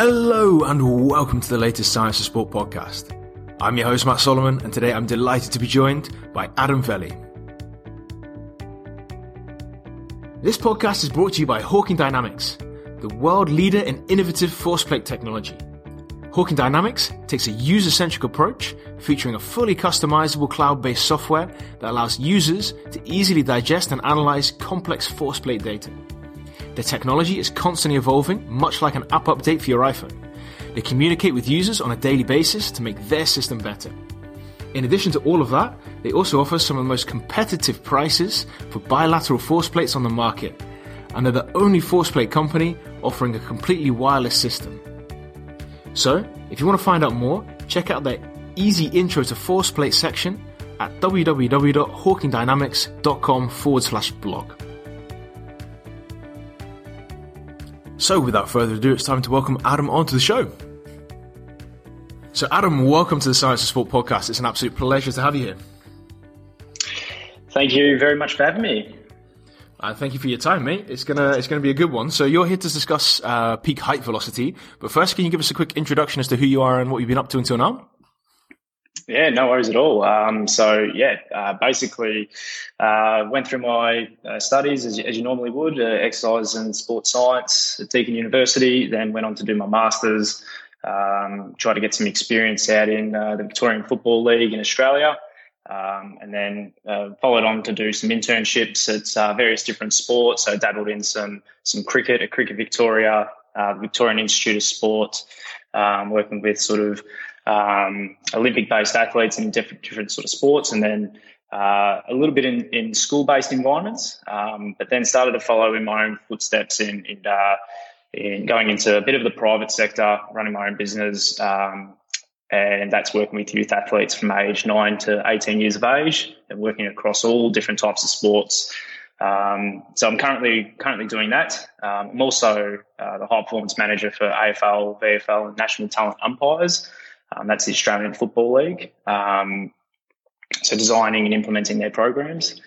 Hello and welcome to the latest Science of Sport podcast. I'm your host Matt Solomon and today I'm delighted to be joined by Adam Veli. This podcast is brought to you by Hawkin Dynamics, the world leader in innovative force plate technology. Hawkin Dynamics takes a user-centric approach featuring a fully customizable cloud-based software that allows users to easily digest and analyze complex force plate data. The technology is constantly evolving, much like an app update for your iPhone. They communicate with users on a daily basis to make their system better. In addition to all of that, they also offer some of the most competitive prices for bilateral force plates on the market, and they're the only force plate company offering a completely wireless system. So, if you want to find out more, check out their easy intro to force plate section at www.hawkindynamics.com forward slash blog. So, without further ado, it's time to welcome Adam onto the show. So, Adam, welcome to the Science of Sport podcast. It's an absolute pleasure to have you here. Thank you very much for having me. Uh, thank you for your time, mate. It's gonna it's gonna be a good one. So you're here to discuss uh, peak height velocity, but first, can you give us a quick introduction as to who you are and what you've been up to until now? Yeah, no worries at all. Um, so yeah, uh, basically uh, went through my uh, studies as, as, you normally would, uh, exercise and sports science at Deakin University. Then went on to do my masters. Um, try to get some experience out in uh, the Victorian Football League in Australia. Um, and then uh, followed on to do some internships at various different sports. So dabbled in some some cricket at Cricket Victoria, Victorian Institute of Sport, um, working with sort of um, Olympic-based athletes in different different sort of sports, and then uh, a little bit in, in school-based environments. Um, but then started to follow in my own footsteps in in, uh, in, going into a bit of the private sector, running my own business, um, and that's working with youth athletes from age nine to eighteen years of age, and working across all different types of sports. Um, so I'm currently currently doing that. Um, I'm also uh, the high performance manager for AFL, VFL, and national talent umpires. Um, that's the Australian Football League. Um, so designing and implementing their programs.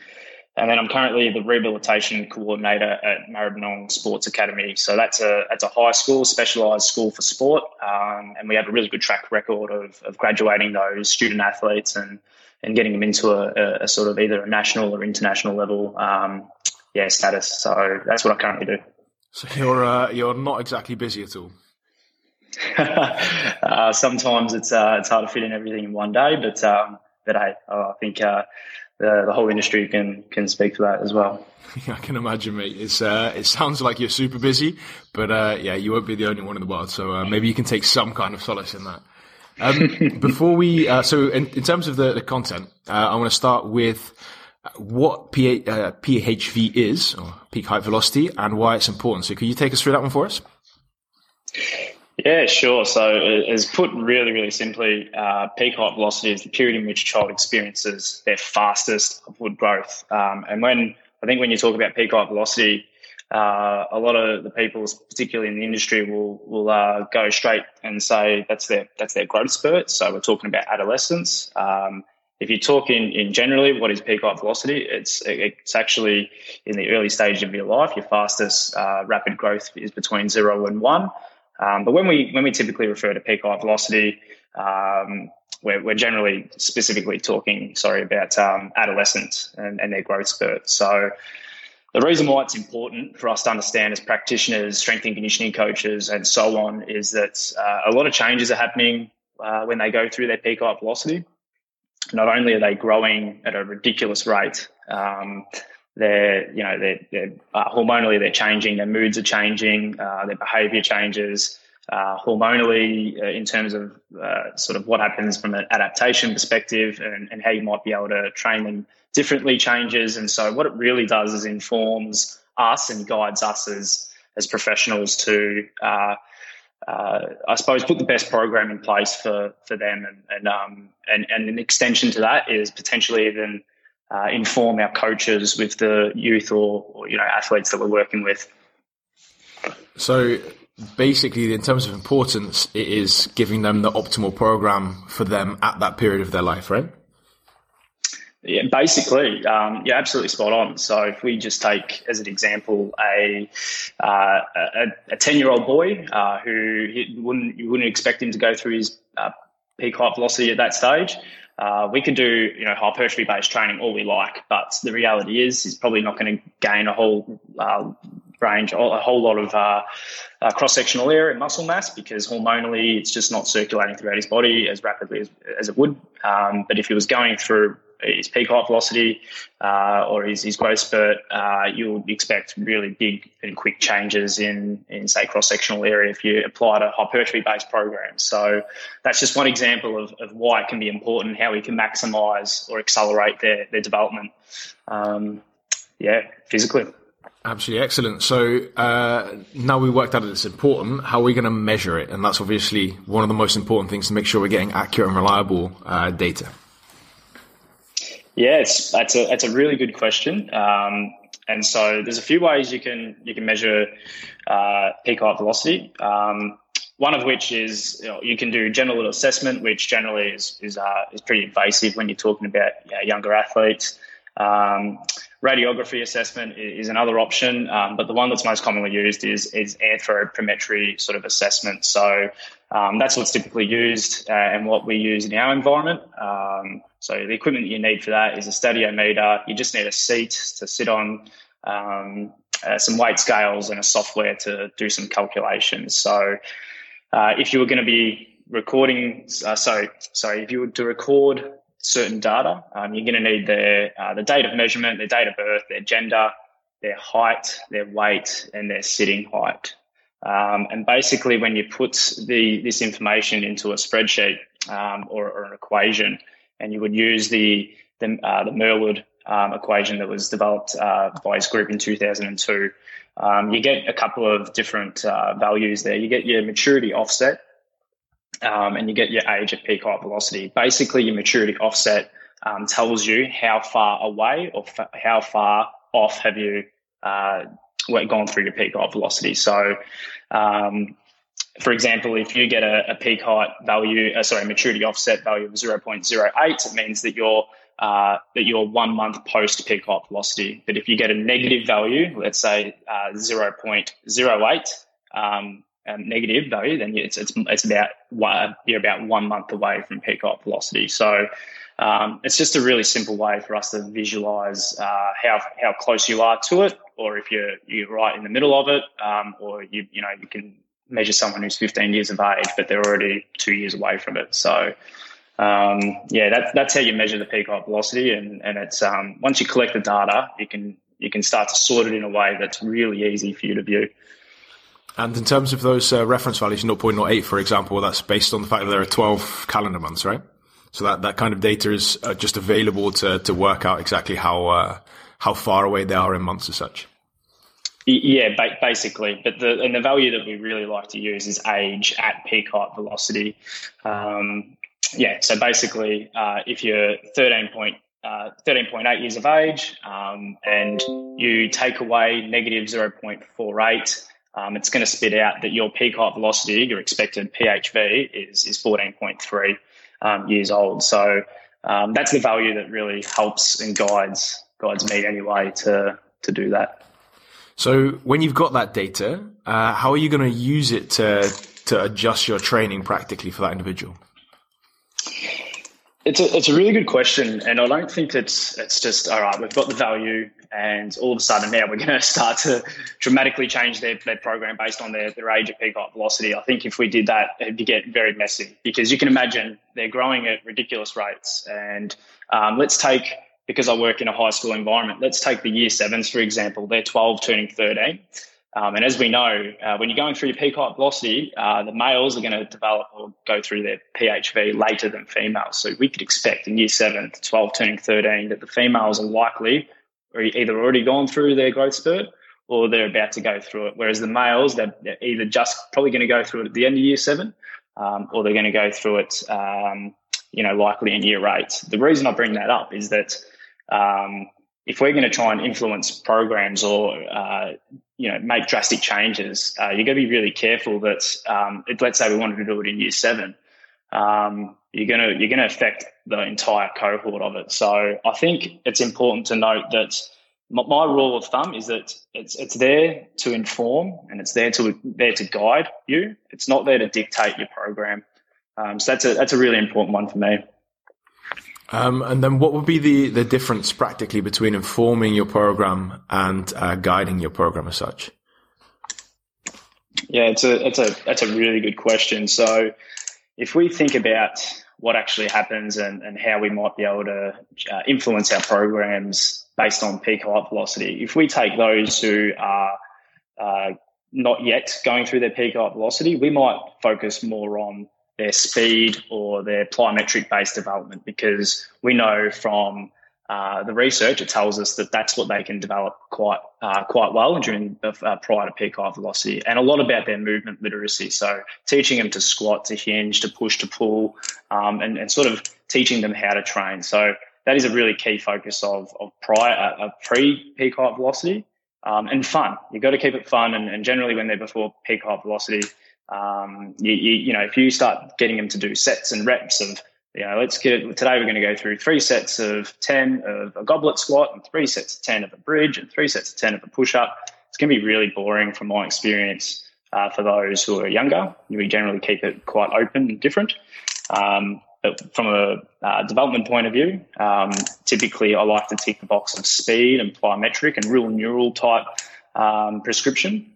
And then I'm currently the rehabilitation coordinator at Maribyrnong Sports Academy. So that's a that's a high school, specialised school for sport, um, and we have a really good track record of, of graduating those student athletes and and getting them into a, a sort of either a national or international level, um, yeah, status. So that's what I currently do. So you're uh, you're not exactly busy at all. uh, sometimes it's uh, it's hard to fit in everything in one day, but um, but hey, I think uh, the the whole industry can can speak to that as well. Yeah, I can imagine, mate. It's uh, it sounds like you're super busy, but uh, yeah, you won't be the only one in the world. So uh, maybe you can take some kind of solace in that. Um, before we, so in, in, terms of the, the content, I want to start with what P- PHV is, or peak height velocity, and why it's important. So, could you take us through that one for us? Yeah, sure. So, as put really, really simply, uh, peak height velocity is the period in which a child experiences their fastest upward growth. Um, and when I think when you talk about peak height velocity, uh, a lot of the people, particularly in the industry, will will uh, go straight and say that's their that's their growth spurt. So we're talking about adolescence. Um, if you talk in, in generally what is peak height velocity, it's it's actually in the early stage of your life. Your fastest uh, rapid growth is between zero and one. Um, but when we when we typically refer to peak height velocity, um, we're, we're, generally specifically talking, sorry, about um, adolescents and, and, their growth spurt. So the reason why it's important for us to understand as practitioners, strength and conditioning coaches, and so on, is that uh, a lot of changes are happening uh, when they go through their peak height velocity. Not only are they growing at a ridiculous rate, um, they're you know they're, they're uh, hormonally they're changing, their moods are changing, uh, their behaviour changes. Uh, hormonally, uh, in terms of uh, sort of what happens from an adaptation perspective and, and, how you might be able to train them differently changes. And so, what it really does is informs us and guides us as as professionals to, uh, I suppose, put the best program in place for for them. And and um, and, and an extension to that is potentially even uh, inform our coaches with the youth or, or, you know athletes that we're working with. So basically, in terms of importance, it is giving them the optimal program for them at that period of their life, right? Yeah, basically, um, you're absolutely spot on. So if we just take as an example a uh, a ten year old boy uh, who wouldn't you wouldn't expect him to go through his uh, peak height velocity at that stage. Uh, we could do you know hypertrophy based training all we like, but the reality is he's probably not going to gain a whole uh, range, a whole lot of uh, uh, cross sectional area and muscle mass because hormonally it's just not circulating throughout his body as rapidly as, as it would. Um, but if he was going through his peak height velocity uh, or his, his growth spurt, uh, you would expect really big and quick changes in, in say, cross sectional area if you apply a hypertrophy based program. So that's just one example of, of why it can be important, how we can maximize or accelerate their, their development. Um, yeah, physically. Absolutely excellent. So uh, now we worked out that it's important. How are we going to measure it? And that's obviously one of the most important things to make sure we're getting accurate and reliable uh, data. Yes, that's a that's a really good question. Um, and so there's a few ways you can you can measure uh, peak height velocity. Um, one of which is you, know, you, can do genital assessment, which generally is is, uh, is pretty invasive when you're talking about you know, younger athletes. Um, radiography assessment is another option, um, but the one that's most commonly used is is anthropometry sort of assessment. So um, that's what's typically used uh, and what we use in our environment. Um, so the equipment that you need for that is a stadiometer. You just need a seat to sit on, um, uh, some weight scales, and a software to do some calculations. So uh, if you were going to be recording, uh, so sorry, if you were to record certain data, um, you're going to need their uh, the date of measurement, their date of birth, their gender, their height, their weight, and their sitting height. Um, and basically, when you put the this information into a spreadsheet um, or, or, an equation, and you would use the the, uh, the Mirwald um, equation that was developed uh, by his group in 2002. Um, you get a couple of different uh, values there. You get your maturity offset, um, and you get your age at peak height velocity. Basically, your maturity offset um, tells you how far away or how far off have you uh, gone through your peak height velocity. So, um, for example, if you get a, a peak height value, uh, sorry, maturity offset value of 0.08, it means that you're uh, that you're one month post peak height velocity. But if you get a negative value, let's say uh, 0.08 um, um, negative value, then it's it's it's about one, you're about one month away from peak height velocity. So um, it's just a really simple way for us to visualize uh, how how close you are to it, or if you're you're right in the middle of it, um, or you you know you can measure someone who's 15 years of age, but they're already two years away from it. So, um, yeah, that's that's how you measure the peak height velocity, and and it's um, once you collect the data, you can you can start to sort it in a way that's really easy for you to view. And in terms of those uh, reference values, 0.08, for example, that's based on the fact that there are 12 calendar months, right? So that, that kind of data is uh, just available to, to work out exactly how, uh, how far away they are in months as such. Yeah, basically. But the and the value that we really like to use is age at peak height velocity. Um, yeah, so basically, uh, if you're 13 point, uh, 13.8 years of age um, and you take away negative 0.48, um, it's going to spit out that your peak height velocity, your expected PHV, is, is 14.3 um, years old. So um, that's the value that really helps and guides guides me anyway to to do that. So when you've got that data, uh, how are you going to use it to to adjust your training practically for that individual? It's a, it's a really good question, and I don't think it's it's just all right. We've got the value, and all of a sudden now we're going to start to dramatically change their, their program based on their, their age of peak height velocity. I think if we did that, it'd get very messy because you can imagine they're growing at ridiculous rates. And um, let's take because I work in a high school environment. Let's take the year sevens for example. They're 12 turning 13. Um, and as we know, uh, when you're going through your peak height velocity, uh, the males are going to develop or go through their PHV later than females. So we could expect in year seven, 12 turning 13, that the females are likely either already gone through their growth spurt or they're about to go through it. Whereas the males, they're, they're either just probably going to go through it at the end of year seven um, or they're going to go through it, um, you know, likely in year eight. The reason I bring that up is that um, if we're going to try and influence programs or uh, you know make drastic changes, uh, you're going to be really careful that um, let's say we wanted to do it in year seven, um, you're going to you're going to affect the entire cohort of it. So I think it's important to note that my, my rule of thumb is that it's it's there to inform and it's there to there to guide you. It's not there to dictate your program. Um, so that's a that's a really important one for me. Um, and then, what would be the the difference practically between informing your program and uh, guiding your program as such? Yeah, it's a it's a that's a really good question. So, if we think about what actually happens and, and how we might be able to uh, influence our programs based on peak height velocity. If we take those who are uh, not yet going through their peak height velocity, we might focus more on their speed or their plyometric based development because we know from uh, the research it tells us that that's what they can develop quite uh, quite well during uh, prior to peak height velocity, and a lot about their movement literacy. So teaching them to squat, to hinge, to push, to pull, um, and, and sort of teaching them how to train. So that is a really key focus of, of prior uh, pre peak height velocity um, and fun. You've got to keep it fun, and, and generally when they're before peak height velocity, um, you, you, you, know if you start getting them to do sets and reps of you know let's get today we're going to go through three sets of ten of a goblet squat and three sets of ten of a bridge and three sets of ten of a push up. It's going to be really boring from my experience. Uh, for those who are younger, we generally keep it quite open and different. Um, but from a uh, development point of view, um, typically I like to tick the box of speed and plyometric and real neural type um, prescription.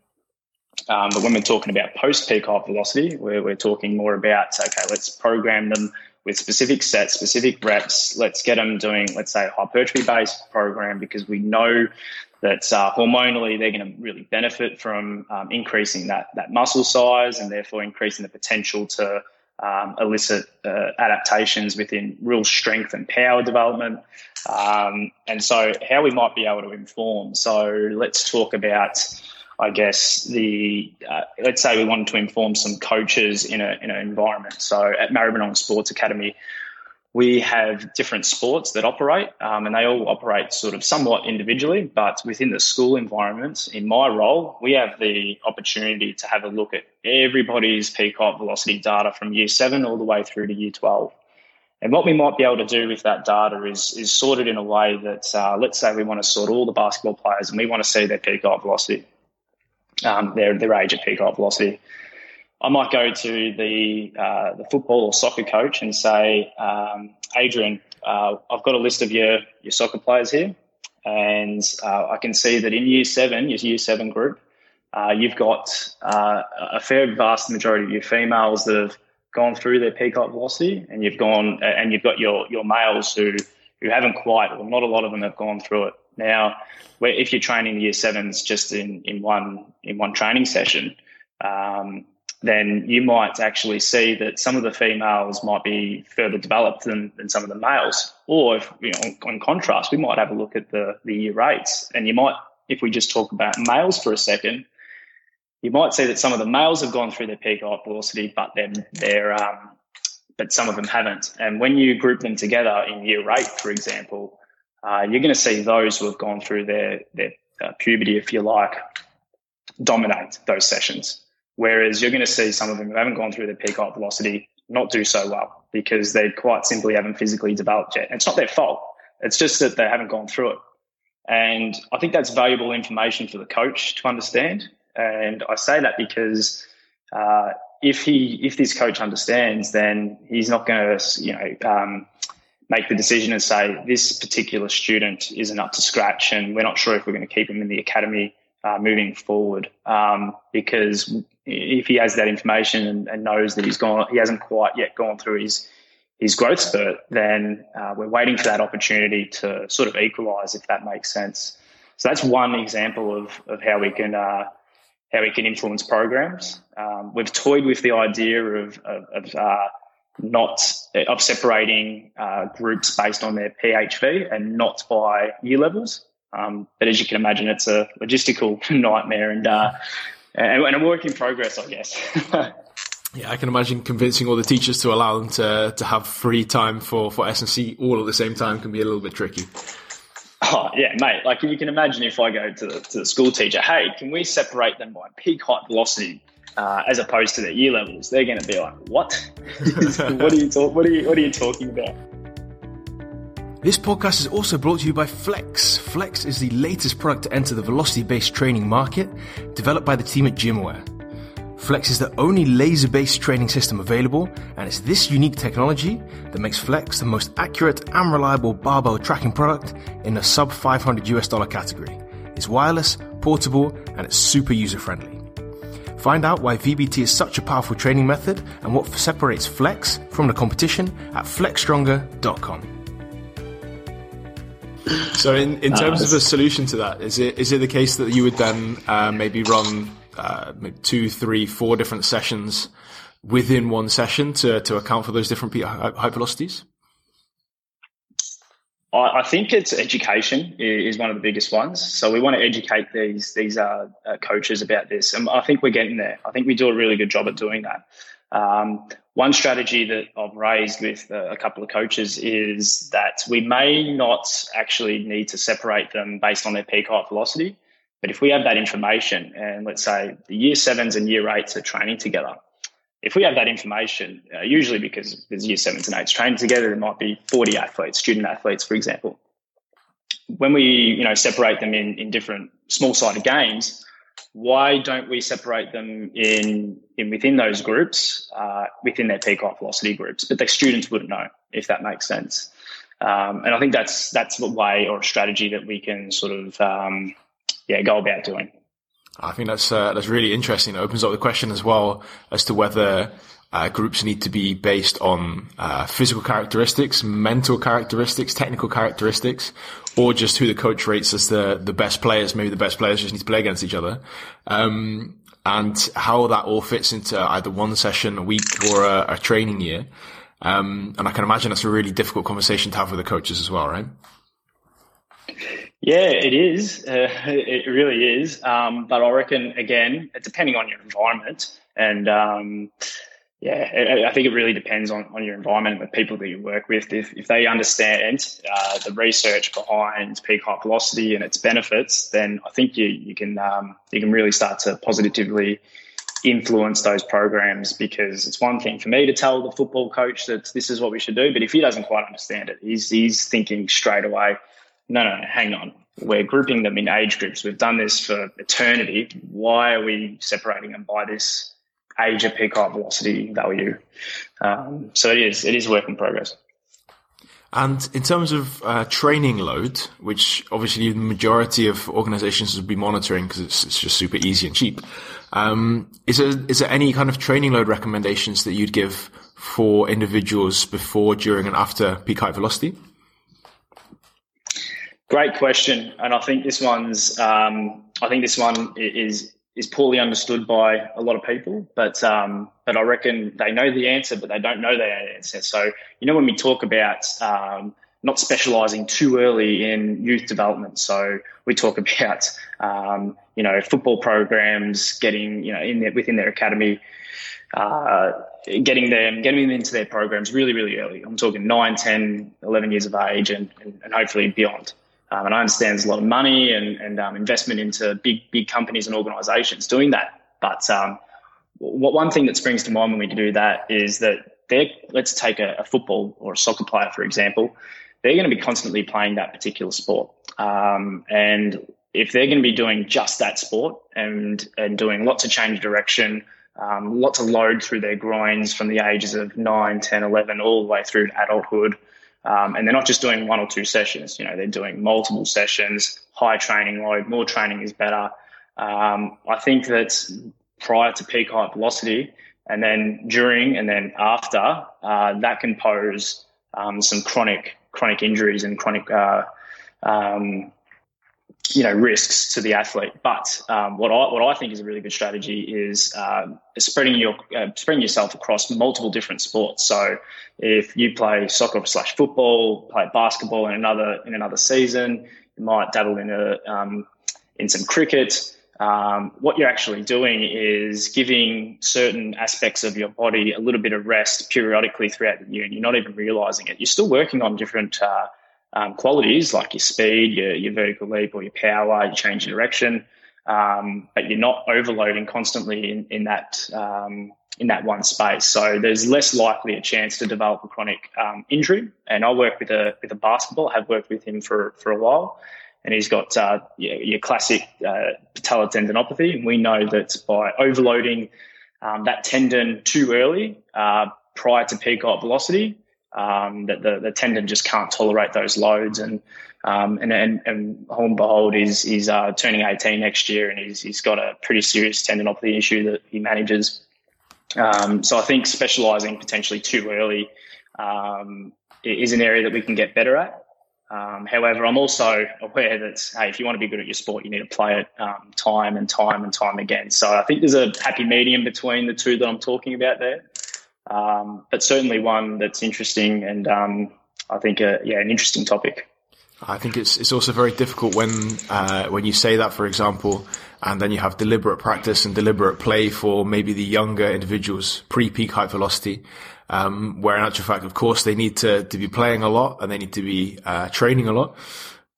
Um, but when we're talking about post peak height velocity, we're, we're talking more about okay, let's program them with specific sets, specific reps. Let's get them doing, let's say, hypertrophy based program because we know that uh, hormonally they're going to really benefit from um, increasing that that muscle size and therefore increasing the potential to um, elicit uh, adaptations within real strength and power development. Um, and so, how we might be able to inform. So, let's talk about, I guess, the uh, let's say we wanted to inform some coaches in, a, in an environment. So, at Maribyrnong Sports Academy, we have different sports that operate, um, and they all operate sort of somewhat individually. But within the school environment, in my role, we have the opportunity to have a look at everybody's peak velocity data from year seven all the way through to year 12. And what we might be able to do with that data is, is sort it in a way that, uh, let's say we want to sort all the basketball players and we want to see their peak velocity, um, their, their age at peak velocity. I might go to the uh, the football or soccer coach and say, um, Adrian, uh, I've got a list of your your soccer players here, and uh, I can see that in year seven, your year seven group, uh, you've got uh, a fair vast majority of your females that have gone through their peak height velocity, and you've gone and you've got your your males who who haven't quite, or not a lot of them have gone through it. Now, if you're training the year sevens just in in one in one training session. Um, then you might actually see that some of the females might be further developed than, than some of the males. Or, if, you know, on contrast, we might have a look at the, the year rates. And you might, if we just talk about males for a second, you might see that some of the males have gone through their peak height velocity, but then they're, um, but some of them haven't. And when you group them together in year eight, for example, uh, you're going to see those who have gone through their their uh, puberty, if you like, dominate those sessions. Whereas you're going to see some of them who haven't gone through their peak height velocity not do so well because they quite simply haven't physically developed yet. It's not their fault. It's just that they haven't gone through it. And I think that's valuable information for the coach to understand. And I say that because uh, if he if this coach understands, then he's not going to you know um, make the decision and say this particular student isn't up to scratch, and we're not sure if we're going to keep him in the academy uh, moving forward um, because if he has that information and, and, knows that he's gone, he hasn't quite yet gone through his his growth spurt, then uh, we're waiting for that opportunity to sort of equalise, if that makes sense. So that's one example of of how we can uh, how we can influence programs. Um, we've toyed with the idea of of, of uh, not of separating uh, groups based on their PHV and not by year levels. Um, but as you can imagine, it's a logistical nightmare and, uh, and, and a work in progress, I guess. yeah, I can imagine convincing all the teachers to allow them to, to have free time for, for S&C all at the same time can be a little bit tricky. Oh, yeah, mate. Like you can imagine if I go to the, to the school teacher, hey, can we separate them by peak height velocity uh, as opposed to their year levels? They're going to be like, what? what are you talk- What are you What are you talking about? This podcast is also brought to you by Flex. Flex is the latest product to enter the velocity based training market, developed by the team at GymAware. Flex is the only laser based training system available, and it's this unique technology that makes Flex the most accurate and reliable barbell tracking product in the sub 500 US dollar category. It's wireless, portable, and it's super user friendly. Find out why VBT is such a powerful training method and what separates Flex from the competition at flexstronger.com. So, in, in terms uh, of a solution to that, is it is it the case that you would then uh, maybe run uh, two, three, four different sessions within one session to to account for those different height velocities? I think it's education is one of the biggest ones. So we want to educate these these uh, uh, coaches about this, and I think we're getting there. I think we do a really good job at doing that. Um, one strategy that I've raised with uh, a couple of coaches is that we may not actually need to separate them based on their peak height velocity, but if we have that information, and let's say the year sevens and year eights are training together, if we have that information, uh, usually because there's year sevens and eights training together, there might be 40 athletes, student athletes, for example. When we, you know, separate them in, in different small-sided games, why don't we separate them in, in within those groups, uh, within their peak height velocity groups? But the students wouldn't know if that makes sense. Um, and I think that's that's a way or a strategy that we can sort of um, yeah go about doing. I think that's uh, that's really interesting. It opens up the question as well as to whether uh, groups need to be based on uh, physical characteristics, mental characteristics, technical characteristics, or just who the coach rates as the the best players. Maybe the best players just need to play against each other, um, and how that all fits into either one session a week or a, a training year. Um, and I can imagine that's a really difficult conversation to have with the coaches as well, right? Yeah, it is. Uh, it really is. Um, but I reckon, again, depending on your environment, and um, yeah, I think it really depends on, on your environment and the people that you work with. If, if they understand uh, the research behind peak height velocity and its benefits, then I think you, you can um, you can really start to positively influence those programs because it's one thing for me to tell the football coach that this is what we should do, but if he doesn't quite understand it, he's, he's thinking straight away, no, no, hang on. We're grouping them in age groups. We've done this for eternity. Why are we separating them by this age of peak height velocity value? Um, so it is, it is work in progress. And in terms of uh, training load, which obviously the majority of organizations would be monitoring because it's, it's, just super easy and cheap, um, is, there, is there any kind of training load recommendations that you'd give for individuals before, during, and after peak height velocity? Great question, and I think this one's um, I think this one is is poorly understood by a lot of people, but um, but I reckon they know the answer, but they don't know their answer. So you know when we talk about um, not specialising too early in youth development, so we talk about um, you know football programs getting you know in their, within their academy. Uh, getting them getting them into their programs really really early i'm talking 9 10 11 years of age and, and, and hopefully beyond um, and I understand there's a lot of money and, and um, investment into big, big companies and organizations doing that. But um, what one thing that springs to mind when we do that is that they're, let's take a, a football or a soccer player, for example, they're going to be constantly playing that particular sport. Um, and if they're going to be doing just that sport and, and doing lots of change direction, um, lots of load through their groins from the ages of 9, 10, 11, all the way through to adulthood, um, and they're not just doing one or two sessions, you know, they're doing multiple sessions, high training load, more training is better. Um, I think that prior to peak height velocity and then during and then after, uh, that can pose um, some chronic chronic injuries and chronic uh, um, you know risks to the athlete. But um, what I what I think is a really good strategy is uh, spreading your uh, spreading yourself across multiple different sports. So if you play soccer slash football, play basketball in another in another season, you might dabble in a um, in some cricket. Um, what you're actually doing is giving certain aspects of your body a little bit of rest periodically throughout the year, and you're not even realizing it. You're still working on different uh, um, qualities like your speed, your, your vertical leap, or your power, your change of direction. Um, but you're not overloading constantly in, in that um, in that one space. So there's less likely a chance to develop a chronic um, injury. And I work with a with a basketball. I have worked with him for for a while, and he's got uh, your, your, classic uh, patellar tendinopathy. And we know that by overloading um, that tendon too early uh, prior to peak height velocity, um, that the, the tendon just can't tolerate those loads. And um, and, and, and and behold, he's, he's uh, turning 18 next year and he's, he's got a pretty serious tendinopathy issue that he manages. Um, so I think specializing potentially too early um, is an area that we can get better at. Um, however, I'm also aware that hey, if you want to be good at your sport, you need to play it um, time and time and time again. So I think there's a happy medium between the two that I'm talking about there, um, but certainly one that's interesting and um, I think a, yeah an interesting topic. I think it's it's also very difficult when uh, when you say that, for example, and then you have deliberate practice and deliberate play for maybe the younger individuals pre-peak height velocity, um, where in actual fact, of course, they need to to be playing a lot and they need to be uh, training a lot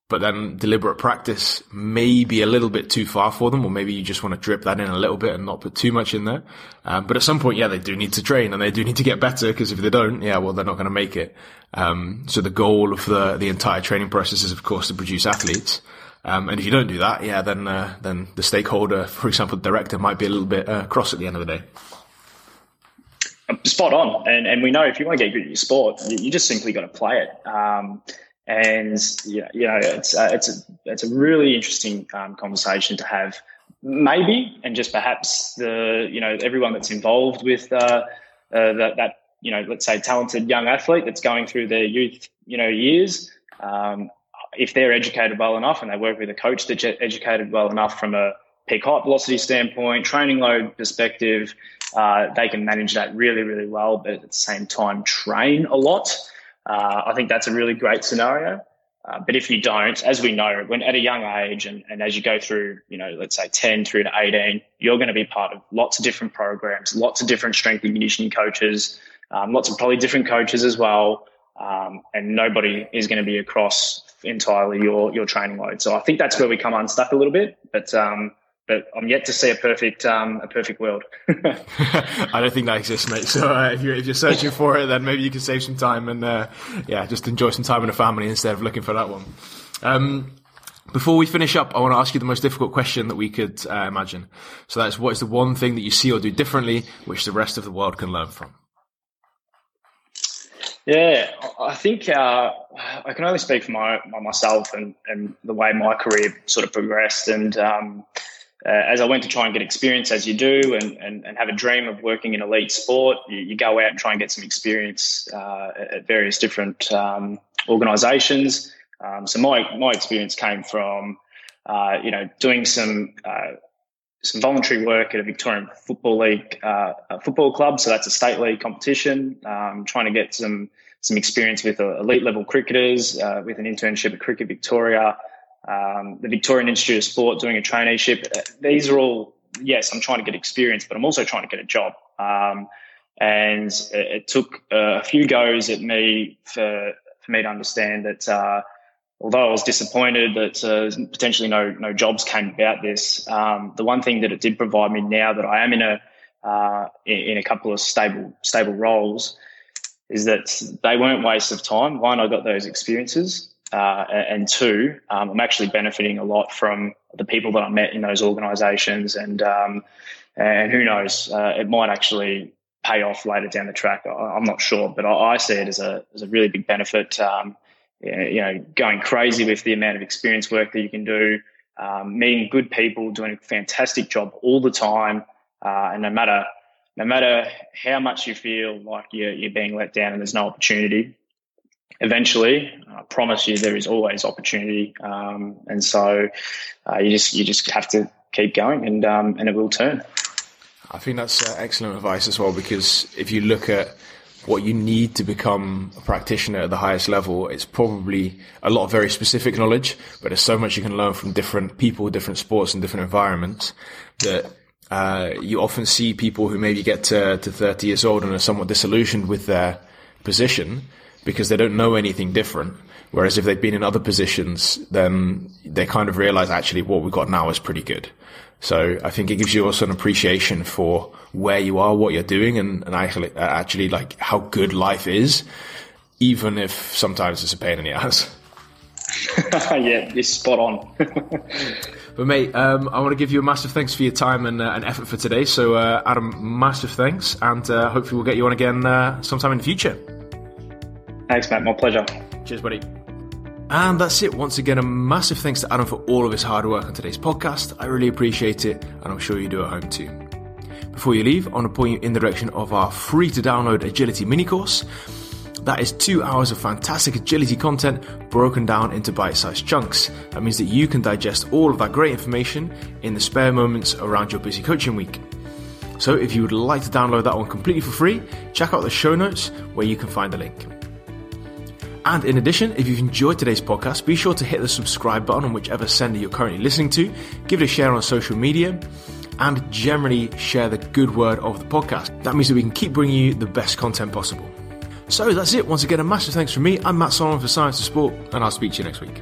but then deliberate practice may be a little bit too far for them, or maybe you just want to drip that in a little bit and not put too much in there. Um, but at some point, yeah, they do need to train and they do need to get better because if they don't, yeah, well, they're not going to make it. Um, so the goal of the, the entire training process is, of course, to produce athletes. Um, and if you don't do that, yeah, then, uh, then the stakeholder, for example, the director might be a little bit, uh, cross at the end of the day. Spot on. And, and we know if you want to get good at your sport, you, you just simply got to play it. Um, and you know, you know it's uh, it's a it's a really interesting um, conversation to have. Maybe, and just perhaps the you know everyone that's involved with uh, uh, that that you know let's say talented young athlete that's going through their youth you know years. Um, if they're educated well enough and they work with a coach that's educated well enough from a peak height velocity standpoint, training load perspective, uh, they can manage that really, really well, but at the same time train a lot. Uh, I think that's a really great scenario. Uh, but if you don't, as we know, when at a young age and, and as you go through, you know, let's say 10 through to 18, you're going to be part of lots of different programs, lots of different strength and conditioning coaches, um, lots of probably different coaches as well. Um, and nobody is going to be across entirely your, your training load. So I think that's where we come unstuck a little bit. But um, but I'm yet to see a perfect um, a perfect world. I don't think that exists, mate. So uh, if you're if you're searching for it, then maybe you can save some time and uh, yeah, just enjoy some time with the family instead of looking for that one. Um, before we finish up, I want to ask you the most difficult question that we could uh, imagine. So that's what is the one thing that you see or do differently, which the rest of the world can learn from? Yeah, I think uh, I can only speak for my, my, myself and, and the way my career sort of progressed. And um, uh, as I went to try and get experience, as you do, and, and, and have a dream of working in elite sport, you, you go out and try and get some experience uh, at various different um, organisations. Um, so my my experience came from, uh, you know, doing some uh, some voluntary work at a Victorian Football League uh, football club. So that's a state league competition. Um, trying to get some some experience with uh, elite level cricketers, with an internship at Cricket Victoria um, the Victorian Institute of Sport doing a traineeship. These are all, yes, I'm trying to get experience, but I'm also trying to get a job. Um, and it, it took a few goes at me for, for me to understand that uh, although I was disappointed that uh, potentially no no jobs came about this, um, the one thing that it did provide me now that I am in a uh, in a couple of stable stable roles is that they weren't waste of time. One, I got those experiences, uh, and two, um, I'm actually benefiting a lot from the people that I met in those organisations, and um, and who knows, uh, it might actually pay off later down the track. I, am not sure, but I, I, see it as a as a really big benefit. Um, you know, going crazy with the amount of experience work that you can do, um, meeting good people, doing a fantastic job all the time, uh, and no matter no matter how much you feel like you're, you're being let down and there's no opportunity, eventually, I promise you, there is always opportunity, um, and so uh, you just you just have to keep going, and um, and it will turn. I think that's uh, excellent advice as well, because if you look at what you need to become a practitioner at the highest level, it's probably a lot of very specific knowledge, but there's so much you can learn from different people, different sports, and different environments that. Uh, you often see people who maybe get to, to 30 years old and are somewhat disillusioned with their position, because they don't know anything different. Whereas if they've been in other positions, then they kind of realize actually what we've got now is pretty good. So I think it gives you also an appreciation for where you are, what you're doing, and, and actually, actually like how good life is, even if sometimes it's a pain in the ass. yeah, you're spot on. but mate, um, I want to give you a massive thanks for your time and, uh, and effort for today. So uh, Adam, massive thanks, and uh, hopefully we'll get you on again uh, sometime in the future. Thanks, Matt. My pleasure. Cheers, buddy. And that's it. Once again, a massive thanks to Adam for all of his hard work on today's podcast. I really appreciate it, and I'm sure you do at home too. Before you leave, I want to point you in the direction of our free to download agility mini course. That is two hours of fantastic agility content broken down into bite sized chunks. That means that you can digest all of that great information in the spare moments around your busy coaching week. So, if you would like to download that one completely for free, check out the show notes where you can find the link. And in addition, if you've enjoyed today's podcast, be sure to hit the subscribe button on whichever sender you're currently listening to, give it a share on social media, and generally share the good word of the podcast. That means that we can keep bringing you the best content possible. So that's it. Once again, a massive thanks from me. I'm Matt Solomon for Science of Sport, and I'll speak to you next week.